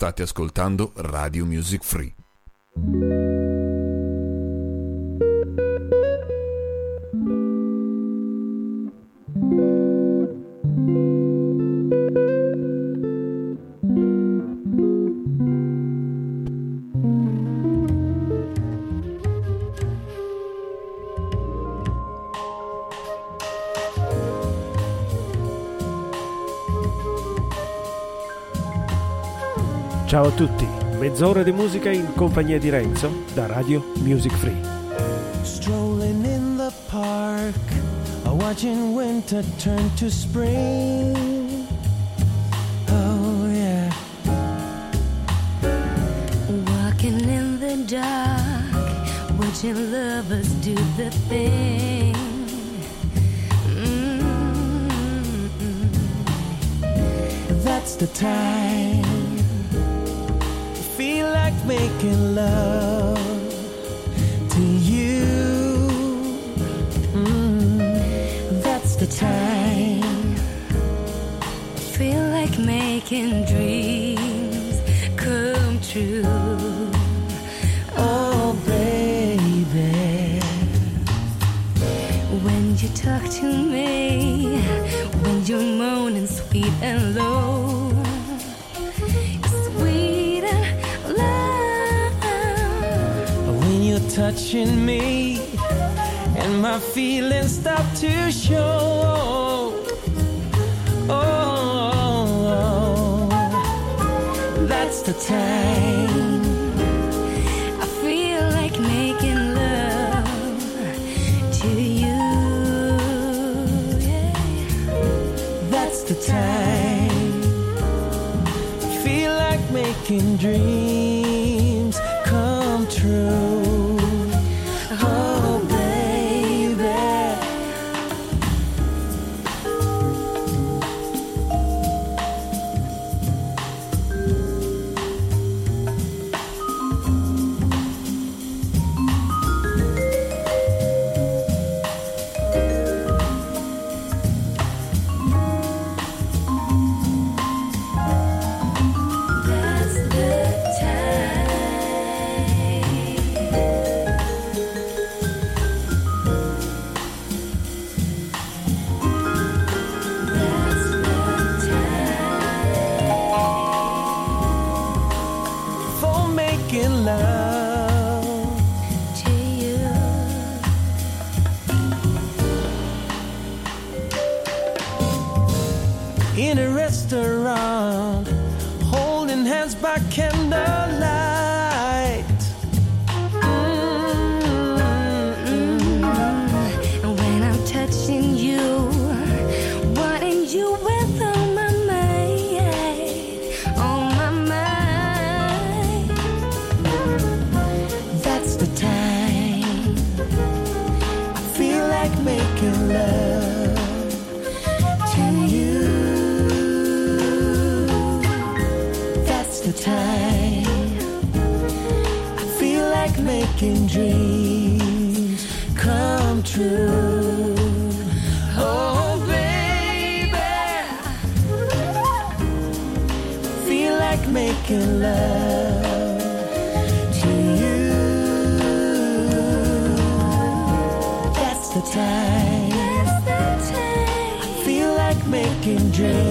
State ascoltando Radio Music Free. Tutti, mezz'ora di musica in compagnia di Renzo da Radio Music Free. Strolling in the park, watching winter turn to spring. Oh yeah. Walking in the dark, watching lovers do the thing. Mm-hmm. That's the time. Making love touching me and my feelings start to show. Oh, that's the time. I feel like making love to you. Yeah. That's the time. I feel like making dreams come true. Holding hands by making dreams come true. Oh, baby. Feel like making love to you. That's the time. That's the time. Feel like making dreams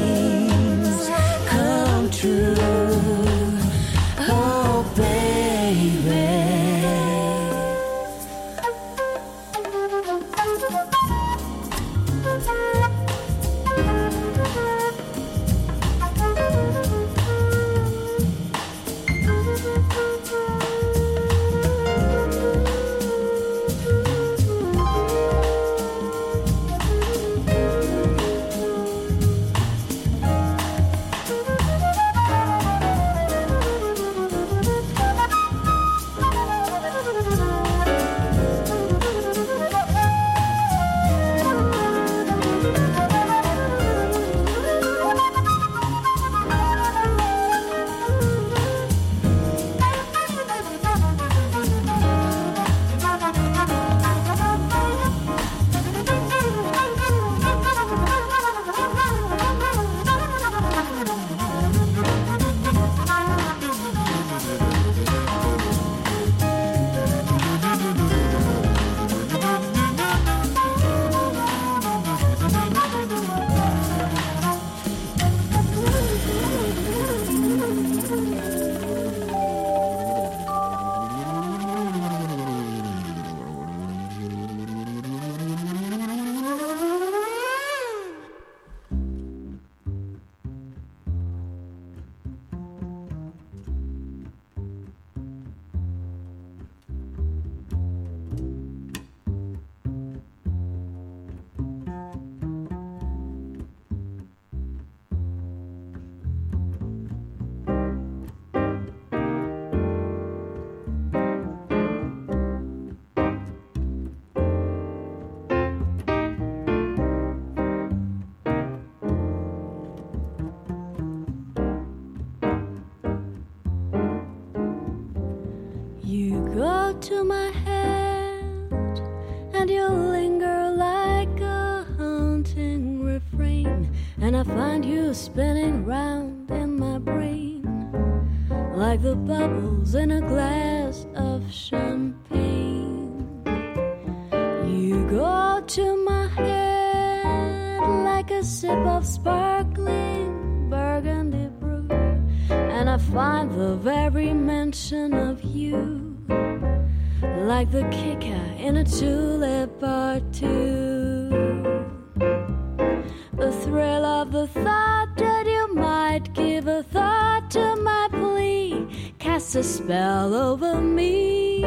to my head and you linger like a haunting refrain, and I find you spinning round in my brain like the bubbles in a glass of champagne. You go to my head like a sip of sparkling burgundy brew, and I find the very mention of you like the kicker in a julep or two. The thrill of the thought that you might give a thought to my plea casts a spell over me.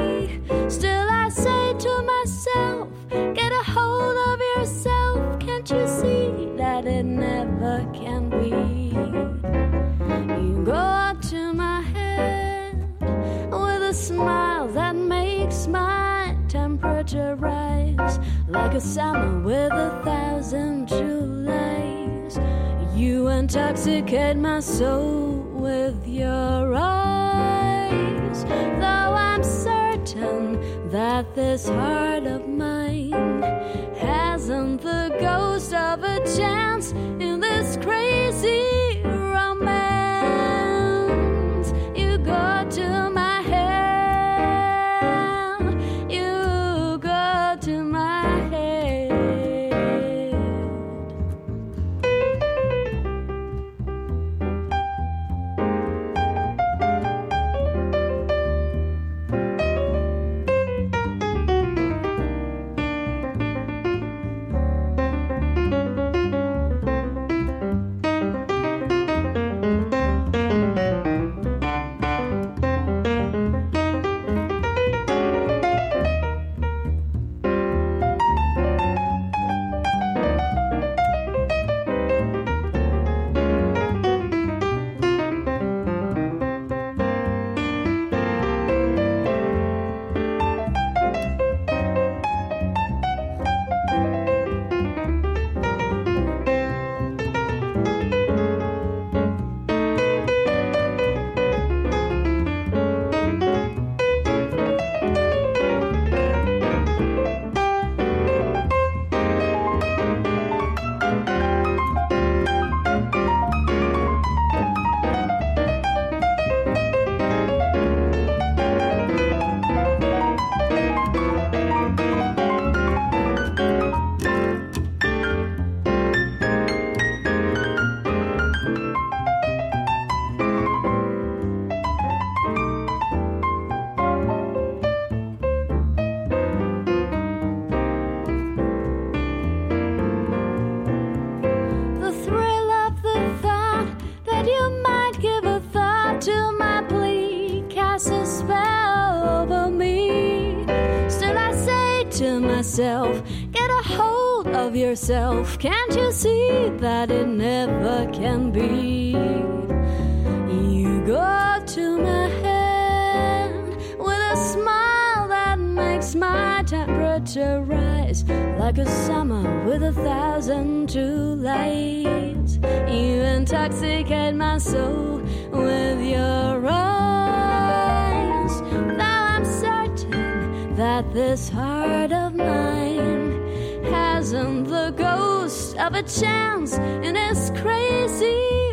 Still, I say to myself, get a hold of yourself. Can't you see that it never can be? You go up to like a summer with a thousand Julys. You intoxicate my soul with your eyes, though I'm certain that this heart of mine hasn't the ghost of a chance in this crazy to myself, get a hold of yourself. Can't you see that it never can be? You go to my head with a smile that makes my temperature rise like a summer with a thousand Julys. You intoxicate my soul with your eyes. Though I'm certain that this heart of mine hasn't the ghost of a chance in this crazy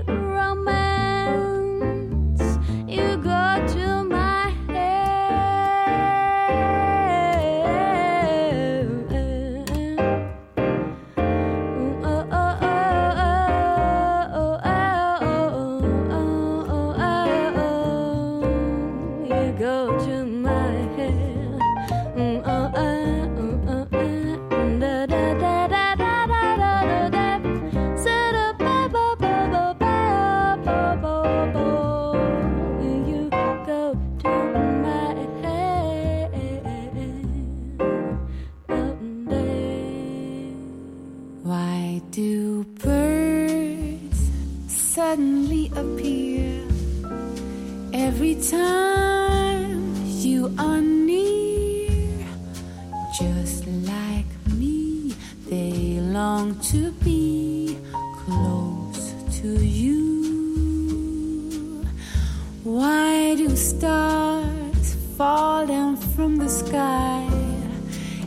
from the sky.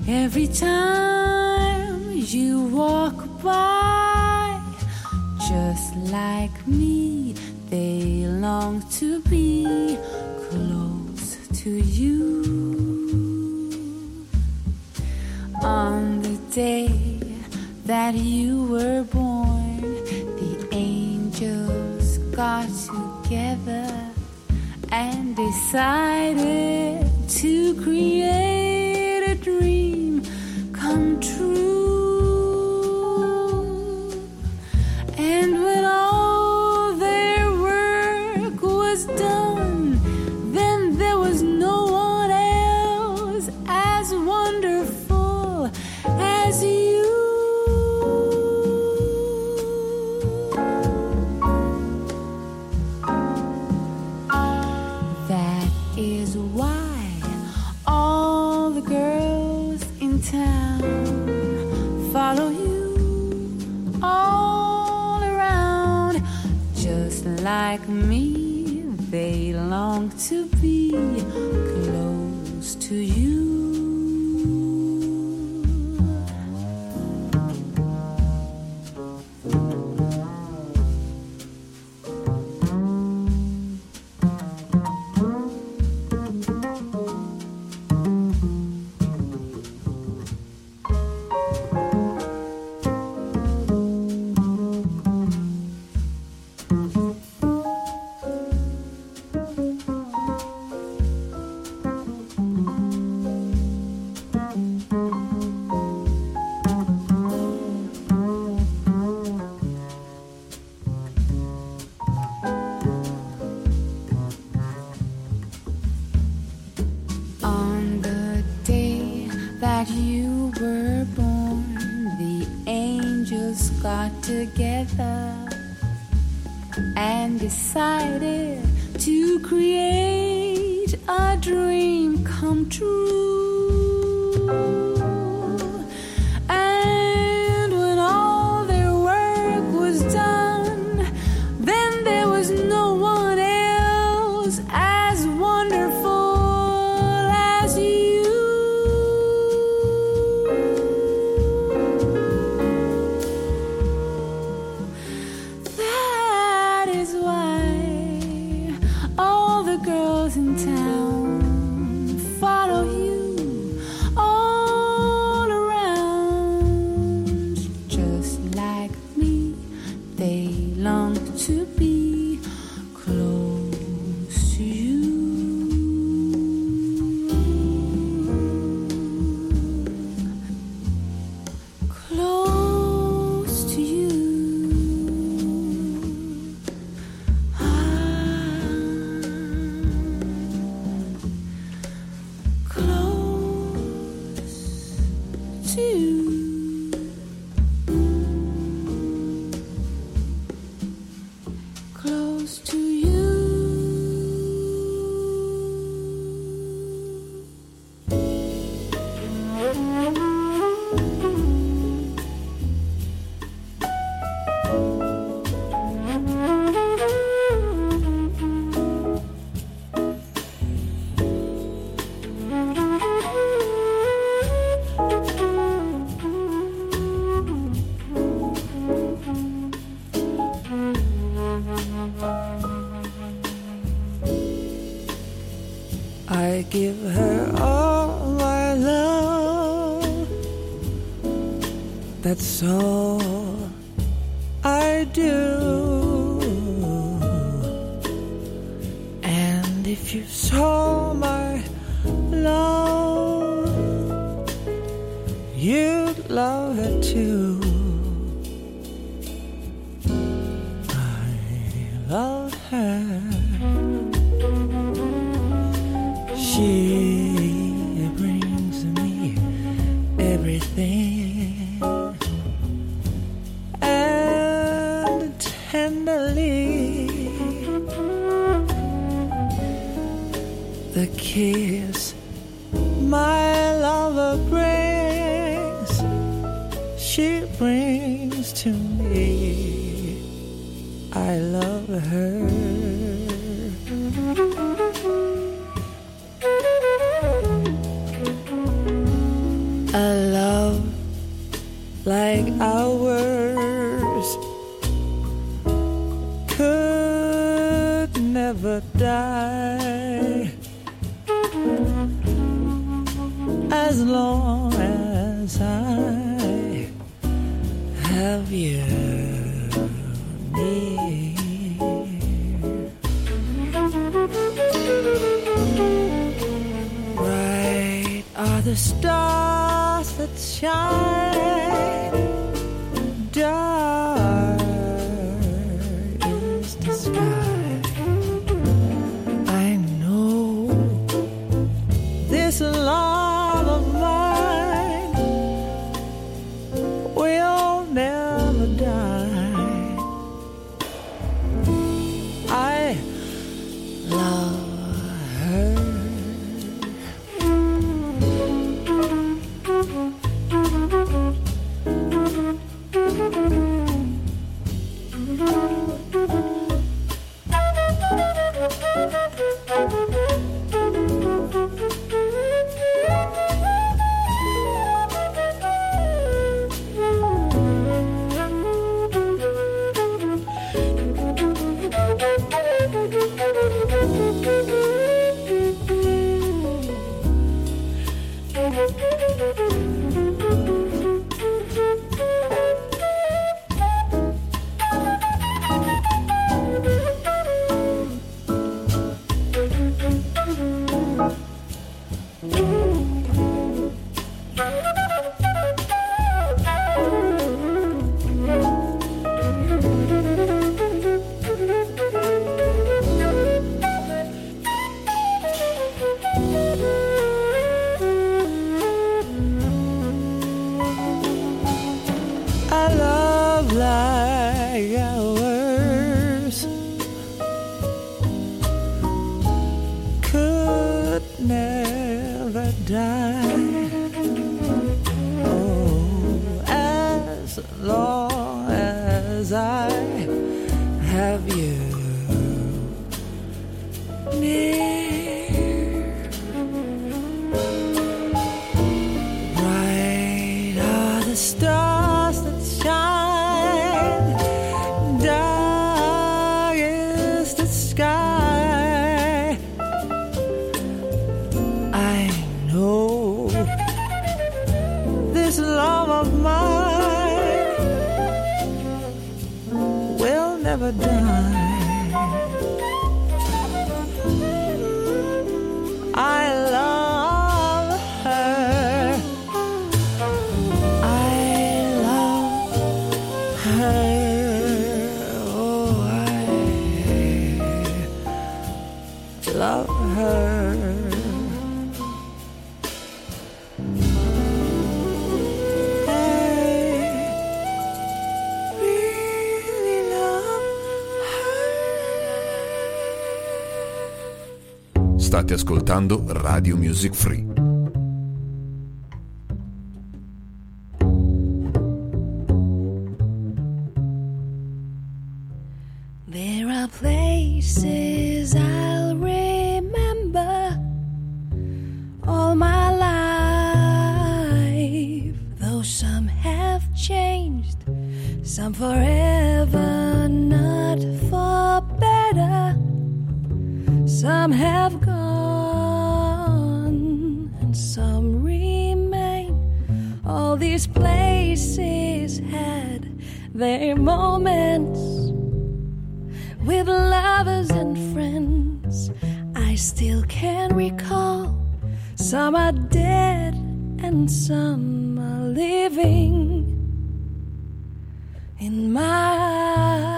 Every time you walk by, just like me, they long to be close to you. On the day that you were born, the angels got together and decided to create a dream come true. Follow you all around. Just like me, they long to be close to you. That you were born, the angels got together and decided to create a dream come true. That's all I do. And if you saw my love, a love like ours could never die as long as I have you. Stars 在 State ascoltando Radio Music Free. Places had their moments with lovers and friends. I still can recall some are dead and some are living. In my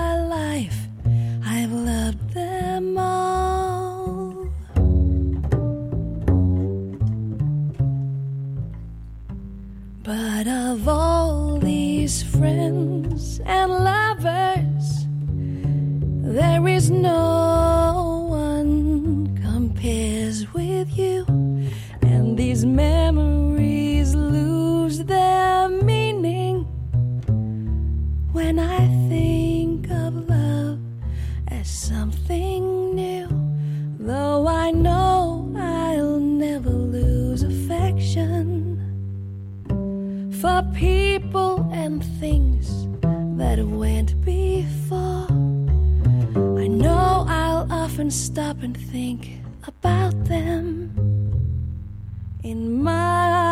of all these friends and lovers, there is no one compares with you, and these memories people and things that went before. I know I'll often stop and think about them. In my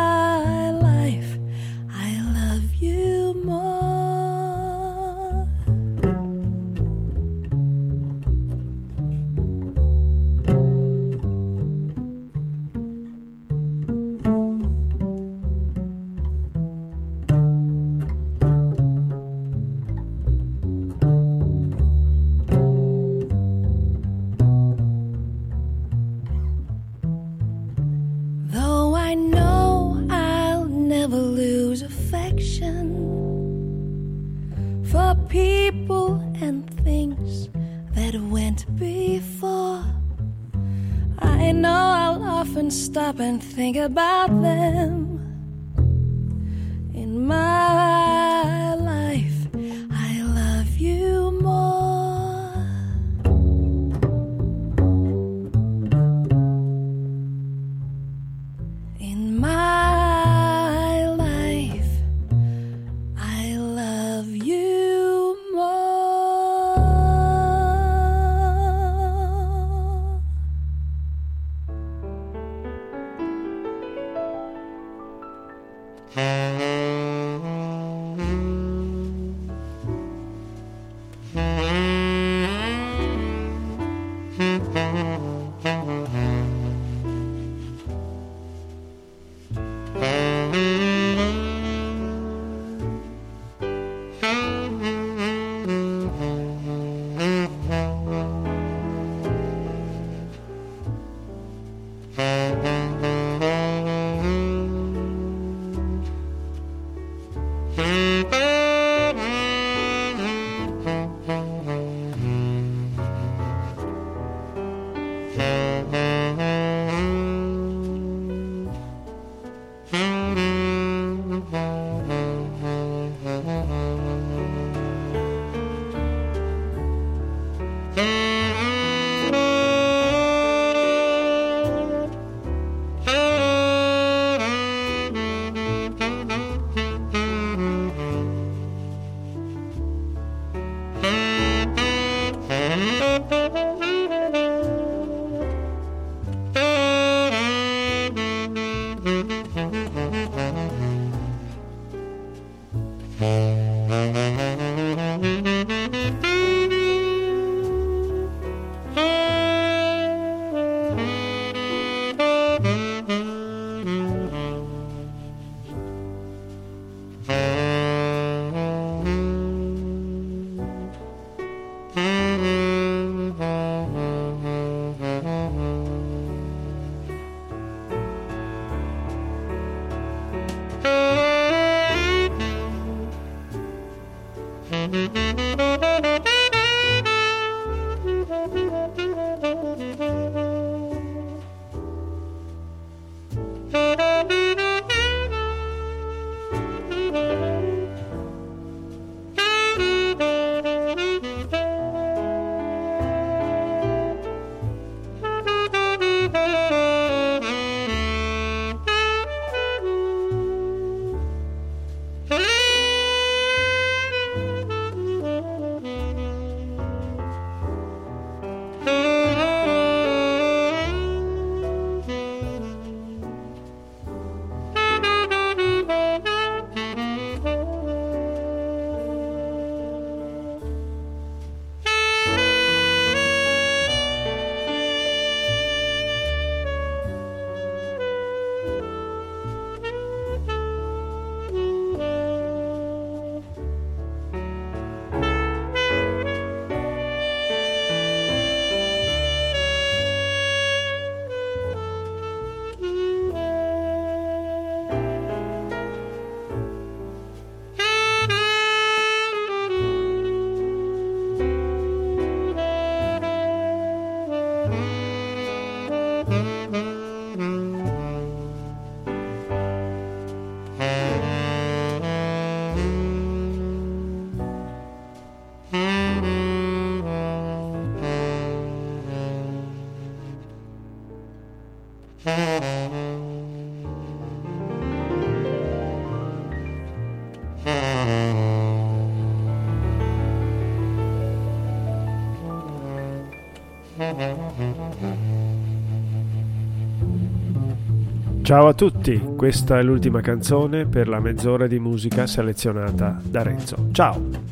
Ciao a tutti, questa è l'ultima canzone per la mezz'ora di musica selezionata da Renzo. Ciao!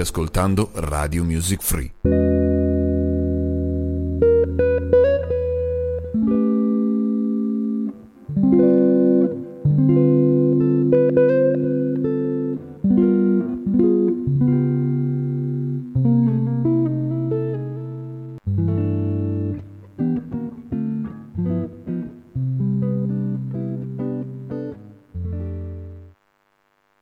Ascoltando Radio Music Free.